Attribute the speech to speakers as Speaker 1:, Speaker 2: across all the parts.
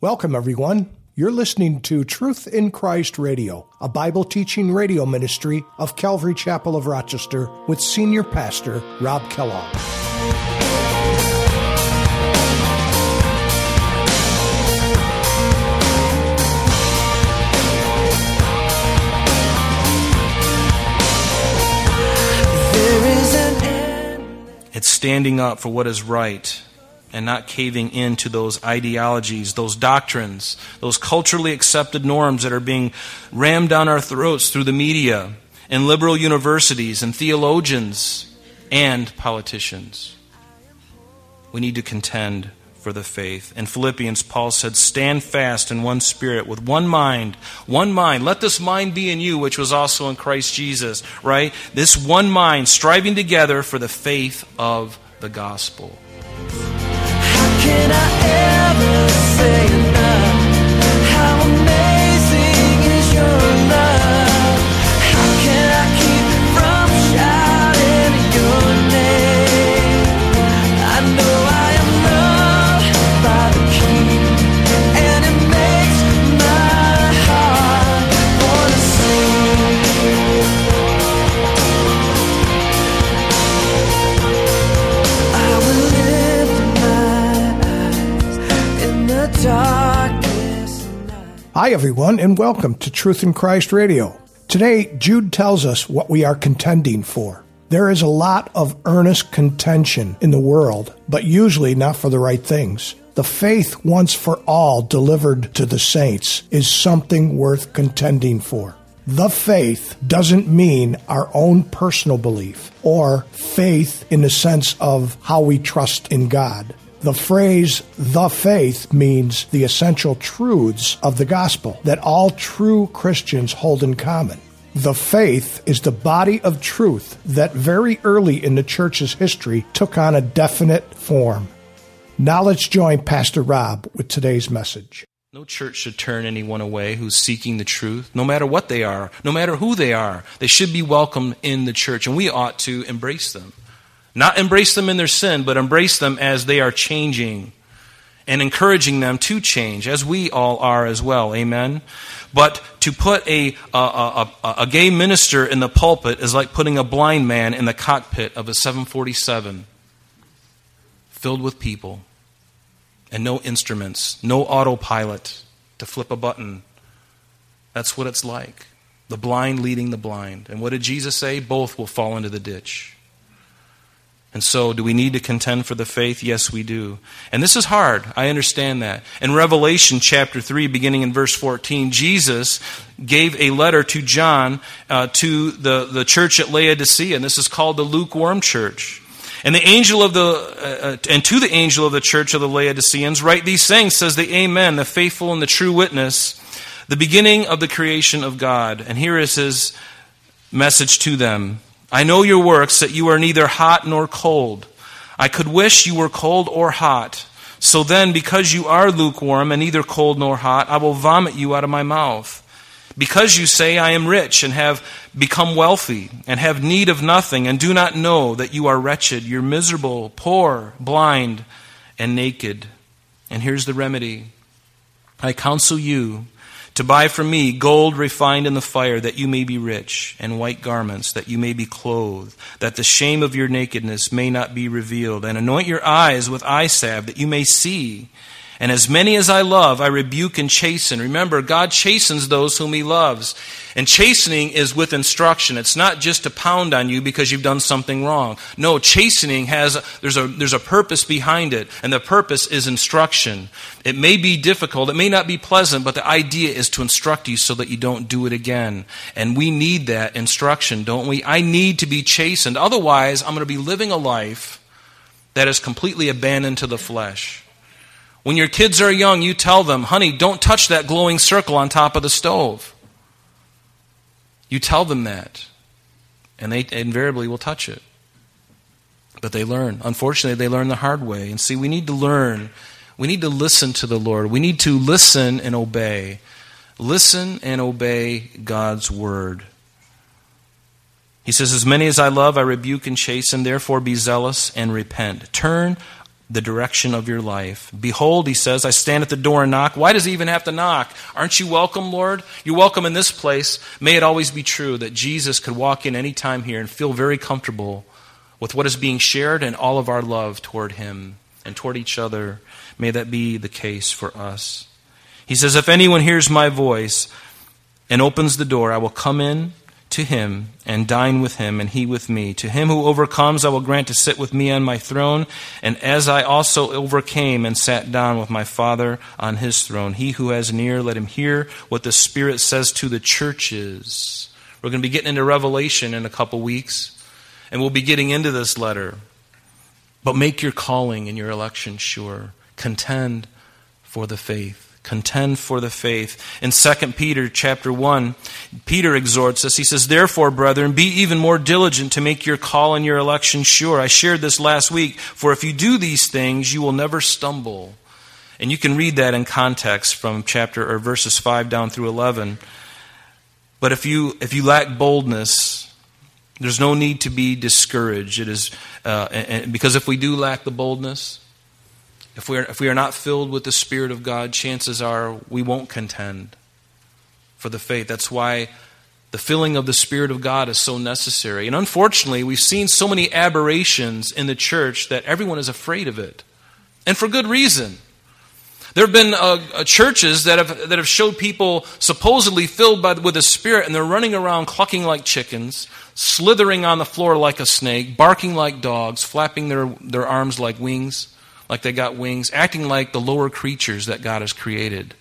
Speaker 1: Welcome, everyone. You're listening to Truth in Christ Radio, a Bible teaching radio ministry of Calvary Chapel of Rochester with Senior Pastor Rob Kellogg.
Speaker 2: It's standing up for what is right and not caving into those ideologies, those doctrines, those culturally accepted norms that are being rammed down our throats through the media and liberal universities and theologians and politicians. We need to contend for the faith. In Philippians, Paul said, Stand fast in one spirit, with one mind. One mind. Let this mind be in you, which was also in Christ Jesus, right? This one mind, striving together for the faith of the gospel can I ever say
Speaker 1: Hi, everyone, and welcome to Truth in Christ Radio. Today, Jude tells us what we are contending for. There is a lot of earnest contention in the world, but usually not for the right things. The faith once for all delivered to the saints is something worth contending for. The faith doesn't mean our own personal belief or faith in the sense of how we trust in God. The phrase the faith means the essential truths of the gospel that all true Christians hold in common. The faith is the body of truth that very early in the church's history took on a definite form. Now let's join Pastor Rob with today's message.
Speaker 2: No church should turn anyone away who's seeking the truth, no matter what they are, no matter who they are. They should be welcome in the church, and we ought to embrace them. Not embrace them in their sin, but embrace them as they are changing and encouraging them to change, as we all are as well. Amen. But to put a, a, a, a, gay minister in the pulpit is like putting a blind man in the cockpit of a 747 filled with people and no instruments, no autopilot to flip a button. That's what it's like. The blind leading the blind. And what did Jesus say? Both will fall into the ditch. And so, do we need to contend for the faith? Yes, we do. And this is hard. I understand that. In Revelation chapter 3, beginning in verse 14, Jesus gave a letter to John uh, to the, the church at Laodicea, and this is called the lukewarm church. And the angel of the uh, uh, and to the angel of the church of the Laodiceans write these things says the Amen, the faithful and the true witness, the beginning of the creation of God. And here is his message to them. I know your works, that you are neither hot nor cold. I could wish you were cold or hot. So then, because you are lukewarm and neither cold nor hot, I will vomit you out of my mouth. Because you say, I am rich and have become wealthy and have need of nothing, and do not know that you are wretched, you're miserable, poor, blind, and naked. And here's the remedy I counsel you to buy from me gold refined in the fire, that you may be rich, and white garments, that you may be clothed, that the shame of your nakedness may not be revealed, and anoint your eyes with eye salve, that you may see. And as many as I love, I rebuke and chasten. Remember, God chastens those whom He loves. And chastening is with instruction. It's not just to pound on you because you've done something wrong. No, chastening has, there's a, there's a purpose behind it, and the purpose is instruction. It may be difficult, it may not be pleasant, but the idea is to instruct you so that you don't do it again. And we need that instruction, don't we? I need to be chastened. Otherwise, I'm going to be living a life that is completely abandoned to the flesh. When your kids are young, you tell them, honey, don't touch that glowing circle on top of the stove. You tell them that, and they invariably will touch it. But they learn. Unfortunately, they learn the hard way. And see, we need to learn. We need to listen to the Lord. We need to listen and obey. Listen and obey God's word. He says, As many as I love, I rebuke and chasten, therefore be zealous and repent. Turn the direction of your life. Behold, he says, I stand at the door and knock. Why does he even have to knock? Aren't you welcome, Lord? You're welcome in this place. May it always be true that Jesus could walk in any time here and feel very comfortable with what is being shared and all of our love toward him and toward each other. May that be the case for us. He says, If anyone hears my voice and opens the door, I will come in to him and dine with him, and he with me. To him who overcomes, I will grant to sit with me on my throne, and as I also overcame and sat down with my Father on his throne. He who has an ear, let him hear what the Spirit says to the churches. We're going to be getting into Revelation in a couple weeks, and we'll be getting into this letter. But make your calling and your election sure. Contend for the faith contend for the faith. In 2 Peter chapter 1, Peter exhorts us. He says, Therefore, brethren, be even more diligent to make your call and your election sure. I shared this last week. For if you do these things, you will never stumble. And you can read that in context from chapter or verses 5 down through 11. But if you if you lack boldness, there's no need to be discouraged. It is uh, because if we do lack the boldness, if we, are, if we are not filled with the Spirit of God, chances are we won't contend for the faith. That's why the filling of the Spirit of God is so necessary. And unfortunately, we've seen so many aberrations in the church that everyone is afraid of it. And for good reason. There have been uh, uh, churches that have, that have showed people supposedly filled by, with the Spirit, and they're running around clucking like chickens, slithering on the floor like a snake, barking like dogs, flapping their, their arms like wings like they got wings, acting like the lower creatures that God has created.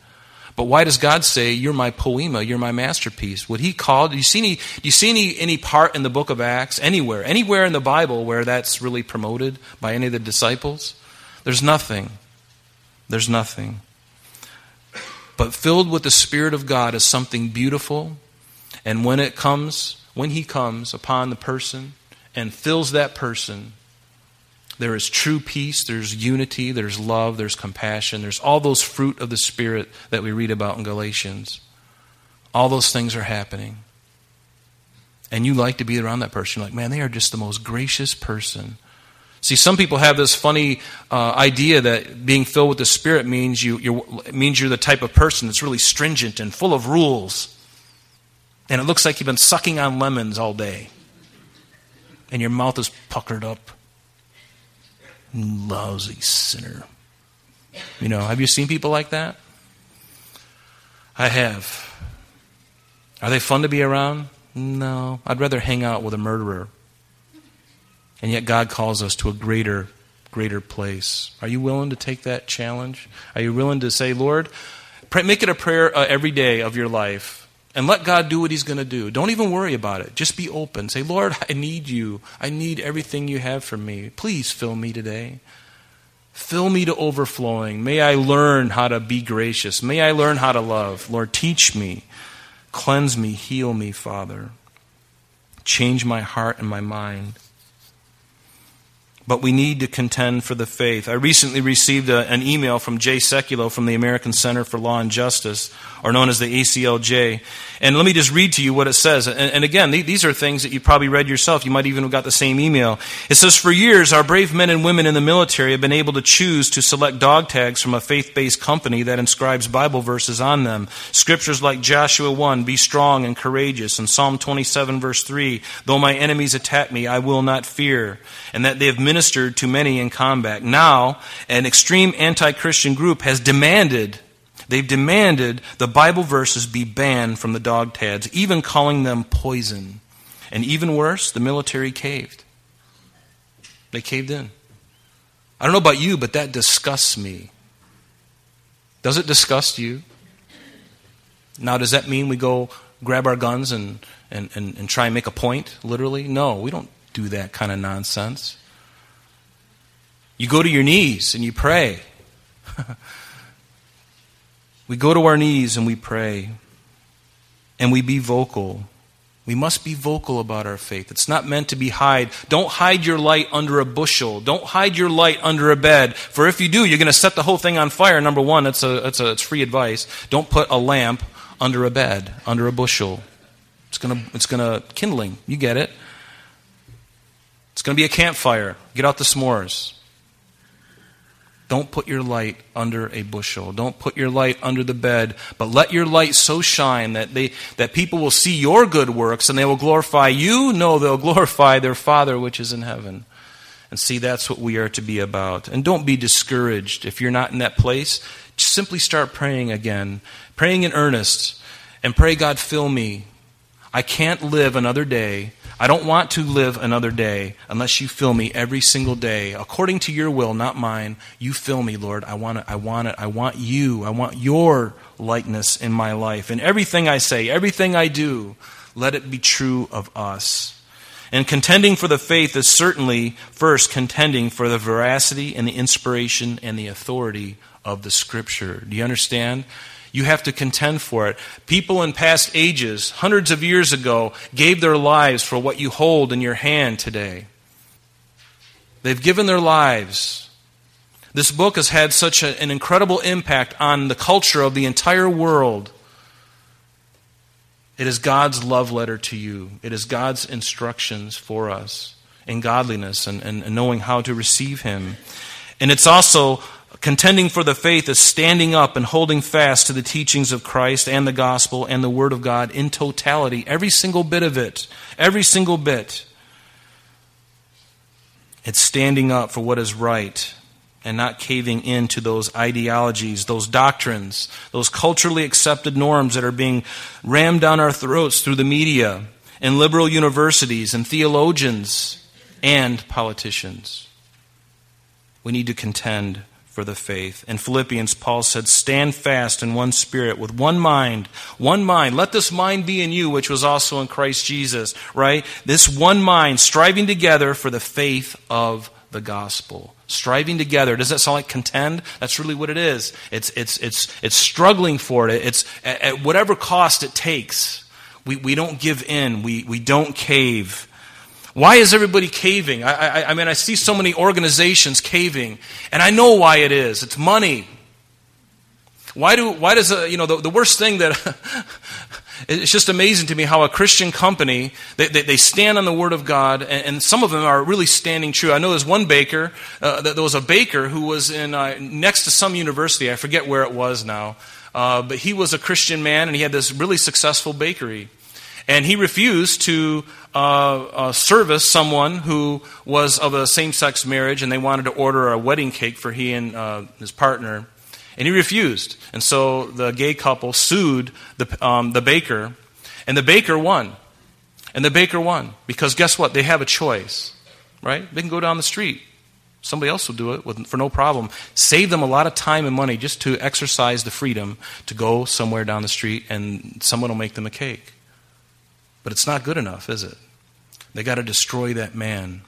Speaker 2: But why does God say, You're my poema, you're my masterpiece? Would he call, do you see any, do you see any, any part in the book of Acts, anywhere, anywhere in the Bible where that's really promoted by any of the disciples? There's nothing. There's nothing. But filled with the Spirit of God is something beautiful. And when it comes, when He comes upon the person and fills that person there is true peace, there's unity, there's love, there's compassion, there's all those fruit of the Spirit that we read about in Galatians. All those things are happening. And you like to be around that person. You're like, man, they are just the most gracious person. See, some people have this funny uh, idea that being filled with the Spirit means you you're, means you're the type of person that's really stringent and full of rules. And it looks like you've been sucking on lemons all day. And your mouth is puckered up lousy sinner. You know, have you seen people like that? I have. Are they fun to be around? No. I'd rather hang out with a murderer. And yet God calls us to a greater, greater place. Are you willing to take that challenge? Are you willing to say, Lord, pray, make it a prayer uh, every day of your life and let God do what He's going to do. Don't even worry about it. Just be open. Say, Lord, I need you. I need everything you have for me. Please fill me today. Fill me to overflowing. May I learn how to be gracious. May I learn how to love. Lord, teach me. Cleanse me. Heal me, Father. Change my heart and my mind but we need to contend for the faith. I recently received a, an email from Jay Sekulow from the American Center for Law and Justice, or known as the ACLJ. And let me just read to you what it says. And, and again, these are things that you probably read yourself. You might even have got the same email. It says, For years, our brave men and women in the military have been able to choose to select dog tags from a faith based company that inscribes Bible verses on them. Scriptures like Joshua 1, Be strong and courageous, and Psalm 27, verse 3, Though my enemies attack me, I will not fear. And that they have ministered to many in combat. Now, an extreme anti Christian group has demanded, they've demanded the Bible verses be banned from the dog tags, even calling them poison. And even worse, the military caved. They caved in. I don't know about you, but that disgusts me. Does it disgust you? Now, does that mean we go grab our guns and, and, and, and try and make a point, literally? No, we don't do that kind of nonsense. You go to your knees and you pray. we go to our knees and we pray. And we be vocal. We must be vocal about our faith. It's not meant to be hide. Don't hide your light under a bushel. Don't hide your light under a bed. For if you do, you're going to set the whole thing on fire. Number one, that's a, that's a, it's free advice. Don't put a lamp under a bed, under a bushel. It's going to, it's going to kindling. You get it. It's going to be a campfire. Get out the s'mores. Don't put your light under a bushel. Don't put your light under the bed, but let your light so shine that they that people will see your good works and they will glorify you. No, they'll glorify their Father which is in heaven. And see, that's what we are to be about. And don't be discouraged if you're not in that place. Just simply start praying again, praying in earnest, and pray, God, fill me. I can't live another day I don't want to live another day unless you fill me every single day according to your will, not mine. You fill me, Lord. I want it. I want it. I want you. I want your likeness in my life. And everything I say, everything I do, let it be true of us. And contending for the faith is certainly first contending for the veracity and the inspiration and the authority of the Scripture. Do you understand? You have to contend for it. People in past ages, hundreds of years ago, gave their lives for what you hold in your hand today. They've given their lives. This book has had such a, an incredible impact on the culture of the entire world. It is God's love letter to you, it is God's instructions for us in godliness and, and, and knowing how to receive Him. And it's also Contending for the faith is standing up and holding fast to the teachings of Christ and the gospel and the Word of God in totality, every single bit of it, every single bit. It's standing up for what is right and not caving in to those ideologies, those doctrines, those culturally accepted norms that are being rammed down our throats through the media and liberal universities and theologians and politicians. We need to contend for the faith. In Philippians, Paul said, Stand fast in one spirit, with one mind. One mind. Let this mind be in you, which was also in Christ Jesus, right? This one mind, striving together for the faith of the gospel. Striving together. Does that sound like contend? That's really what it is. It's, it's, it's, it's struggling for it. It's at, at whatever cost it takes. We, we don't give in. We, we don't cave. Why is everybody caving? I, I, I, mean, I see so many organizations caving, and I know why it is. It's money. Why, do, why does, a, you know, the, the worst thing that, it's just amazing to me how a Christian company, they, they, they stand on the Word of God, and, and, some of them are really standing true. I know there's one baker, uh, there was a baker who was in, uh, next to some university, I forget where it was now, uh, but he was a Christian man, and he had this really successful bakery. And he refused to uh, uh, service someone who was of a same sex marriage and they wanted to order a wedding cake for he and uh, his partner. And he refused. And so the gay couple sued the, um, the baker, and the baker won. And the baker won. Because guess what? They have a choice, right? They can go down the street. Somebody else will do it with, for no problem. Save them a lot of time and money just to exercise the freedom to go somewhere down the street and someone will make them a cake. But it's not good enough, is it? They got to destroy that man.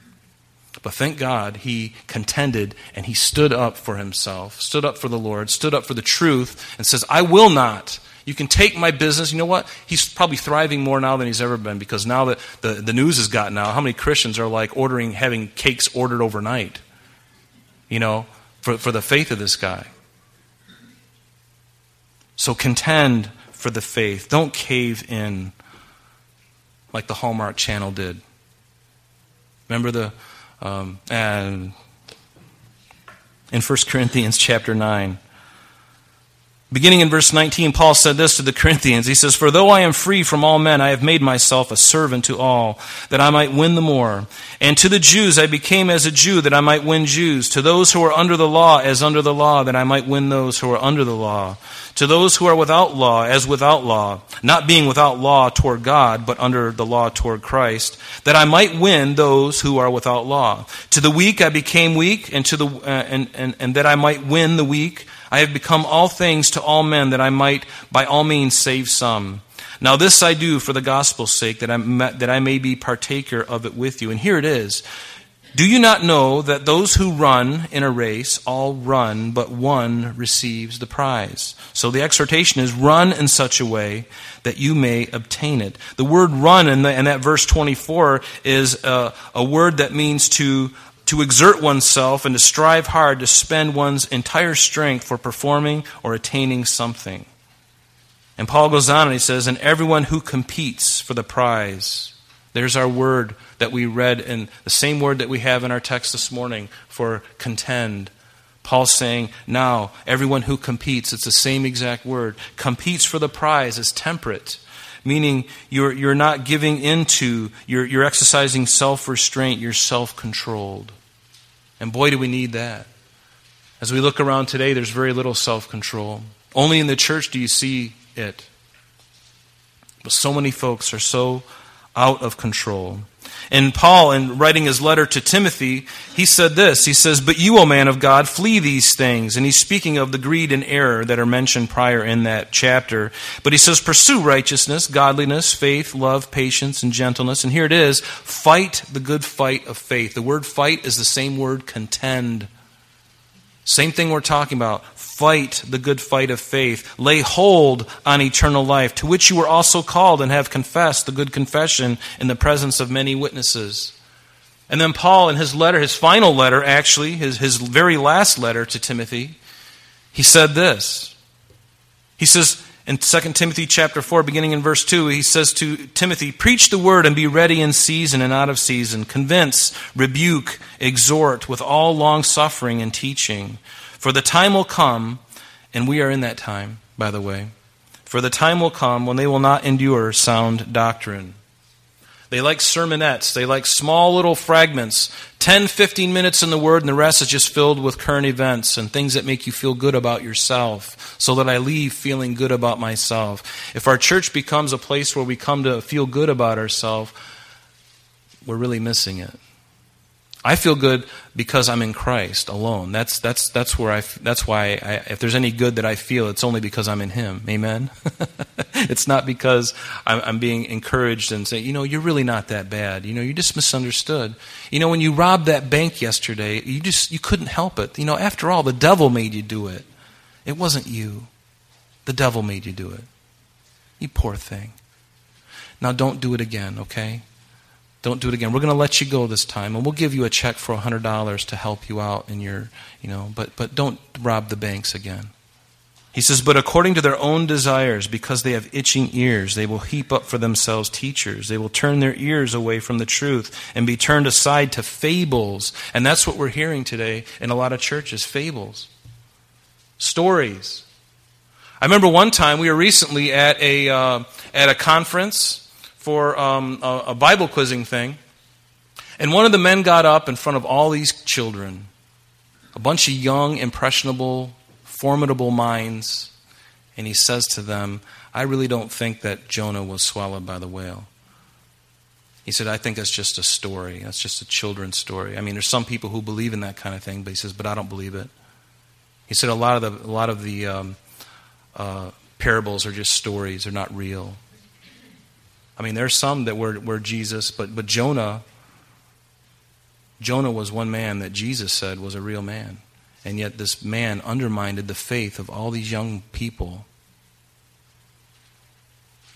Speaker 2: But thank God he contended and he stood up for himself, stood up for the Lord, stood up for the truth, and says, I will not. You can take my business. You know what? He's probably thriving more now than he's ever been because now that the, the news has gotten out, how many Christians are like ordering, having cakes ordered overnight? You know, for, for the faith of this guy. So contend for the faith. Don't cave in like the Hallmark Channel did. Remember the um, and in 1 Corinthians chapter 9. Beginning in verse 19, Paul said this to the Corinthians. He says, For though I am free from all men, I have made myself a servant to all, that I might win the more. And to the Jews I became as a Jew, that I might win Jews. To those who are under the law, as under the law, that I might win those who are under the law. To those who are without law, as without law, not being without law toward God, but under the law toward Christ, that I might win those who are without law. To the weak I became weak, and, to the, uh, and, and, and that I might win the weak. I have become all things to all men that I might by all means save some. Now this I do for the gospel's sake, that I, that I may be partaker of it with you. And here it is. Do you not know that those who run in a race all run, but one receives the prize? So the exhortation is run in such a way that you may obtain it. The word run in, the, in that verse 24 is a, a word that means to to exert oneself and to strive hard to spend one's entire strength for performing or attaining something. And Paul goes on and he says, And everyone who competes for the prize. There's our word that we read in the same word that we have in our text this morning for contend. Paul's saying, now, everyone who competes, it's the same exact word, competes for the prize is temperate, meaning you're, you're not giving into, you're, you're exercising self restraint, you're self controlled. And boy, do we need that. As we look around today, there's very little self control. Only in the church do you see it. But so many folks are so out of control. And Paul, in writing his letter to Timothy, he said this. He says, But you, O man of God, flee these things. And he's speaking of the greed and error that are mentioned prior in that chapter. But he says, Pursue righteousness, godliness, faith, love, patience, and gentleness. And here it is fight the good fight of faith. The word fight is the same word contend. Same thing we're talking about. Fight the good fight of faith. Lay hold on eternal life, to which you were also called and have confessed the good confession in the presence of many witnesses. And then Paul, in his letter, his final letter, actually, his, his very last letter to Timothy, he said this. He says, in 2 Timothy chapter 4, beginning in verse 2, he says to Timothy, Preach the word and be ready in season and out of season. Convince, rebuke, exhort with all long suffering and teaching. For the time will come, and we are in that time, by the way. For the time will come when they will not endure sound doctrine. They like sermonettes. They like small little fragments, 10, 15 minutes in the Word, and the rest is just filled with current events and things that make you feel good about yourself, so that I leave feeling good about myself. If our church becomes a place where we come to feel good about ourselves, we're really missing it. I feel good because I'm in Christ alone. That's, that's, that's, where I, that's why I, if there's any good that I feel, it's only because I'm in Him. Amen? it's not because I'm, I'm, being encouraged and saying, you know, you're really not that bad. You know, you just misunderstood. You know, when you robbed that bank yesterday, you just, you couldn't help it. You know, after all, the devil made you do it. It wasn't you. The devil made you do it. You poor thing. Now don't do it again, okay? Don't do it again. We're going to let you go this time, and we'll give you a check for $100 to help you out in your, you know, but, but don't rob the banks again. He says, But according to their own desires, because they have itching ears, they will heap up for themselves teachers. They will turn their ears away from the truth and be turned aside to fables. And that's what we're hearing today in a lot of churches fables, stories. I remember one time we were recently at a, uh, at a conference for um, a, a Bible quizzing thing. And one of the men got up in front of all these children, a bunch of young, impressionable, formidable minds, and he says to them, I really don't think that Jonah was swallowed by the whale. He said, I think that's just a story. That's just a children's story. I mean, there's some people who believe in that kind of thing, but he says, but I don't believe it. He said, a lot of the, a lot of the um, uh, parables are just stories, they're not real. I mean, there's some that were, were Jesus, but, but Jonah, Jonah was one man that Jesus said was a real man. And yet this man undermined the faith of all these young people.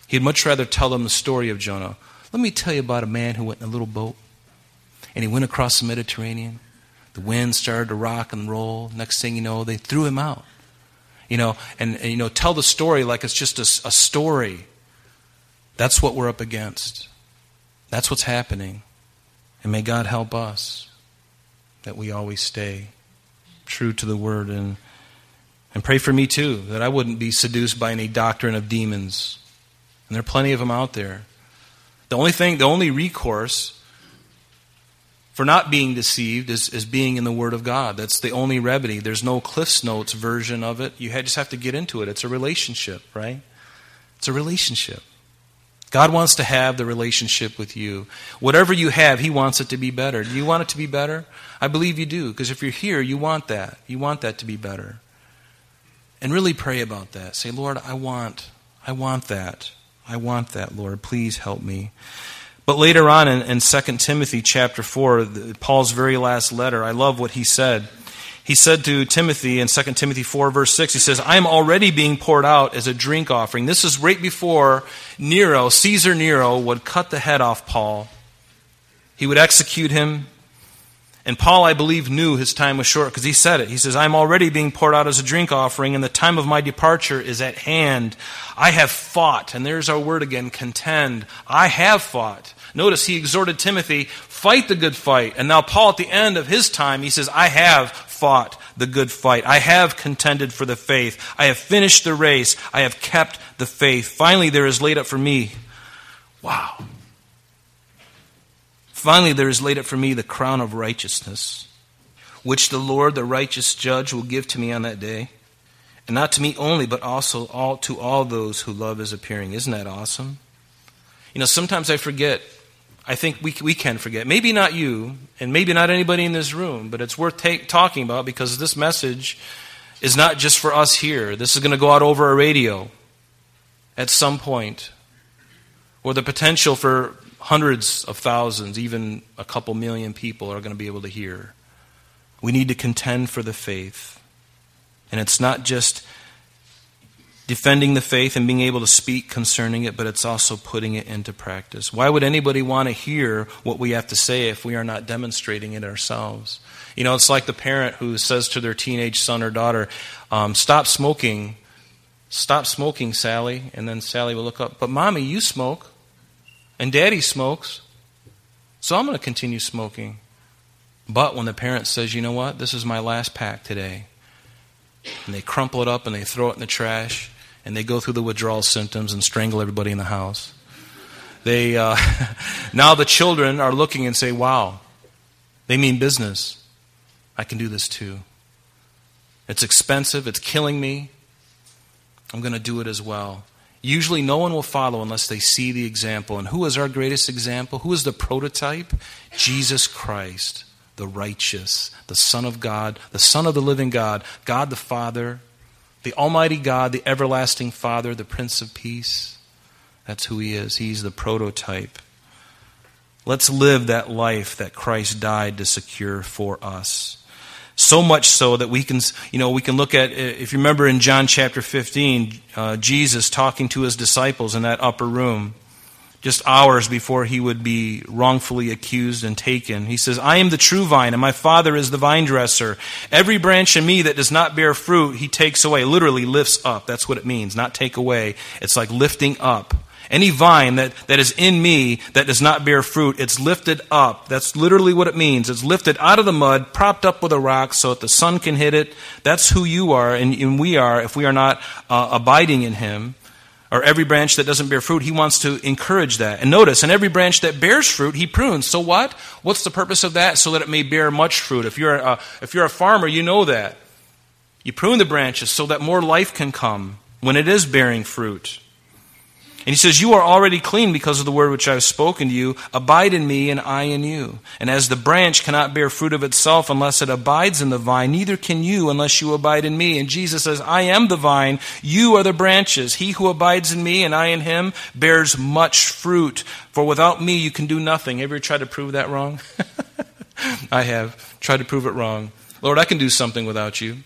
Speaker 2: He'd much rather tell them the story of Jonah. Let me tell you about a man who went in a little boat and he went across the Mediterranean. The wind started to rock and roll. Next thing you know, they threw him out. You know, and, and you know, tell the story like it's just a, a story. That's what we're up against. That's what's happening. And may God help us that we always stay true to the word and and pray for me too that I wouldn't be seduced by any doctrine of demons. And there are plenty of them out there. The only thing, the only recourse for not being deceived is, is being in the Word of God. That's the only remedy. There's no Cliff's Notes version of it. You just have to get into it. It's a relationship, right? It's a relationship. God wants to have the relationship with you. Whatever you have, He wants it to be better. Do you want it to be better? I believe you do, because if you're here, you want that. You want that to be better. And really pray about that. Say, Lord, I want, I want that. I want that, Lord. Please help me. But later on in, in 2 Timothy chapter 4, Paul's very last letter, I love what he said he said to Timothy in 2 Timothy 4, verse 6, he says, I am already being poured out as a drink offering. This is right before Nero, Caesar Nero, would cut the head off Paul. He would execute him. And Paul, I believe, knew his time was short because he said it. He says, I'm already being poured out as a drink offering, and the time of my departure is at hand. I have fought, and there's our word again contend. I have fought. Notice he exhorted Timothy, fight the good fight. And now, Paul, at the end of his time, he says, I have fought the good fight. I have contended for the faith. I have finished the race. I have kept the faith. Finally, there is laid up for me. Wow. Finally, there is laid up for me the crown of righteousness, which the Lord, the righteous judge, will give to me on that day. And not to me only, but also all, to all those who love his appearing. Isn't that awesome? You know, sometimes I forget I think we, we can forget. Maybe not you, and maybe not anybody in this room, but it's worth talking about because this message is not just for us here. This is going to go out over a radio at some point, or the potential for hundreds of thousands, even a couple million people are going to be able to hear. We need to contend for the faith. And it's not just defending the faith and being able to speak concerning it, but it's also putting it into practice. Why would anybody want to hear what we have to say if we are not demonstrating it ourselves? You know, it's like the parent who says to their teenage son or daughter, um, Stop smoking. Stop smoking, Sally. And then Sally will look up, But mommy, you smoke. And daddy smokes. So I'm going to continue smoking. But when the parent says, You know what? This is my last pack today. And they crumple it up and they throw it in the trash and they go through the withdrawal symptoms and strangle everybody in the house. They uh, now the children are looking and say, "Wow, they mean business. I can do this too. It's expensive. It's killing me. I'm going to do it as well." Usually, no one will follow unless they see the example. And who is our greatest example? Who is the prototype? Jesus Christ, the righteous, the Son of God, the Son of the living God, God the Father, the Almighty God, the everlasting Father, the Prince of Peace. That's who He is. He's the prototype. Let's live that life that Christ died to secure for us. So much so that we can, you know, we can look at, if you remember in John chapter 15, uh, Jesus talking to his disciples in that upper room just hours before he would be wrongfully accused and taken. He says, I am the true vine, and my Father is the vine dresser. Every branch in me that does not bear fruit, he takes away. Literally lifts up. That's what it means, not take away. It's like lifting up. Any vine that, that is in me that does not bear fruit, it's lifted up. That's literally what it means. It's lifted out of the mud, propped up with a rock so that the sun can hit it. That's who you are and, and we are if we are not uh, abiding in him or every branch that doesn't bear fruit, he wants to encourage that. And notice, and every branch that bears fruit, he prunes. So what? What's the purpose of that? So that it may bear much fruit. If you're a, if you're a farmer, you know that. You prune the branches so that more life can come when it is bearing fruit. And he says, You are already clean because of the word which I have spoken to you. Abide in me, and I in you. And as the branch cannot bear fruit of itself unless it abides in the vine, neither can you unless you abide in me. And Jesus says, I am the vine, you are the branches. He who abides in me, and I in him, bears much fruit. For without me, you can do nothing. Have you ever tried to prove that wrong? I have. Tried to prove it wrong. Lord, I can do something without you.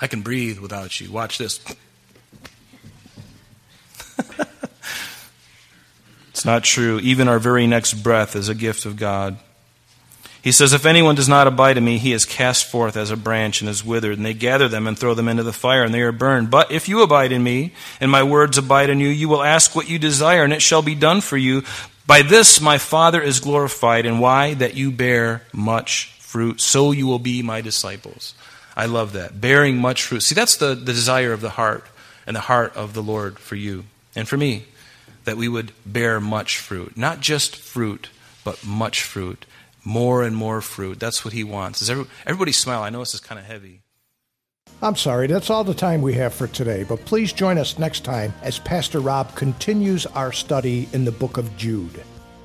Speaker 2: I can breathe without you. Watch this. It's not true. Even our very next breath is a gift of God. He says, If anyone does not abide in me, he is cast forth as a branch and is withered, and they gather them and throw them into the fire, and they are burned. But if you abide in me, and my words abide in you, you will ask what you desire, and it shall be done for you. By this my Father is glorified, and why? That you bear much fruit. So you will be my disciples. I love that. Bearing much fruit. See, that's the, the desire of the heart, and the heart of the Lord for you and for me that we would bear much fruit. Not just fruit, but much fruit. More and more fruit. That's what he wants. Is every, everybody smile. I know this is kind of heavy.
Speaker 1: I'm sorry, that's all the time we have for today, but please join us next time as Pastor Rob continues our study in the book of Jude.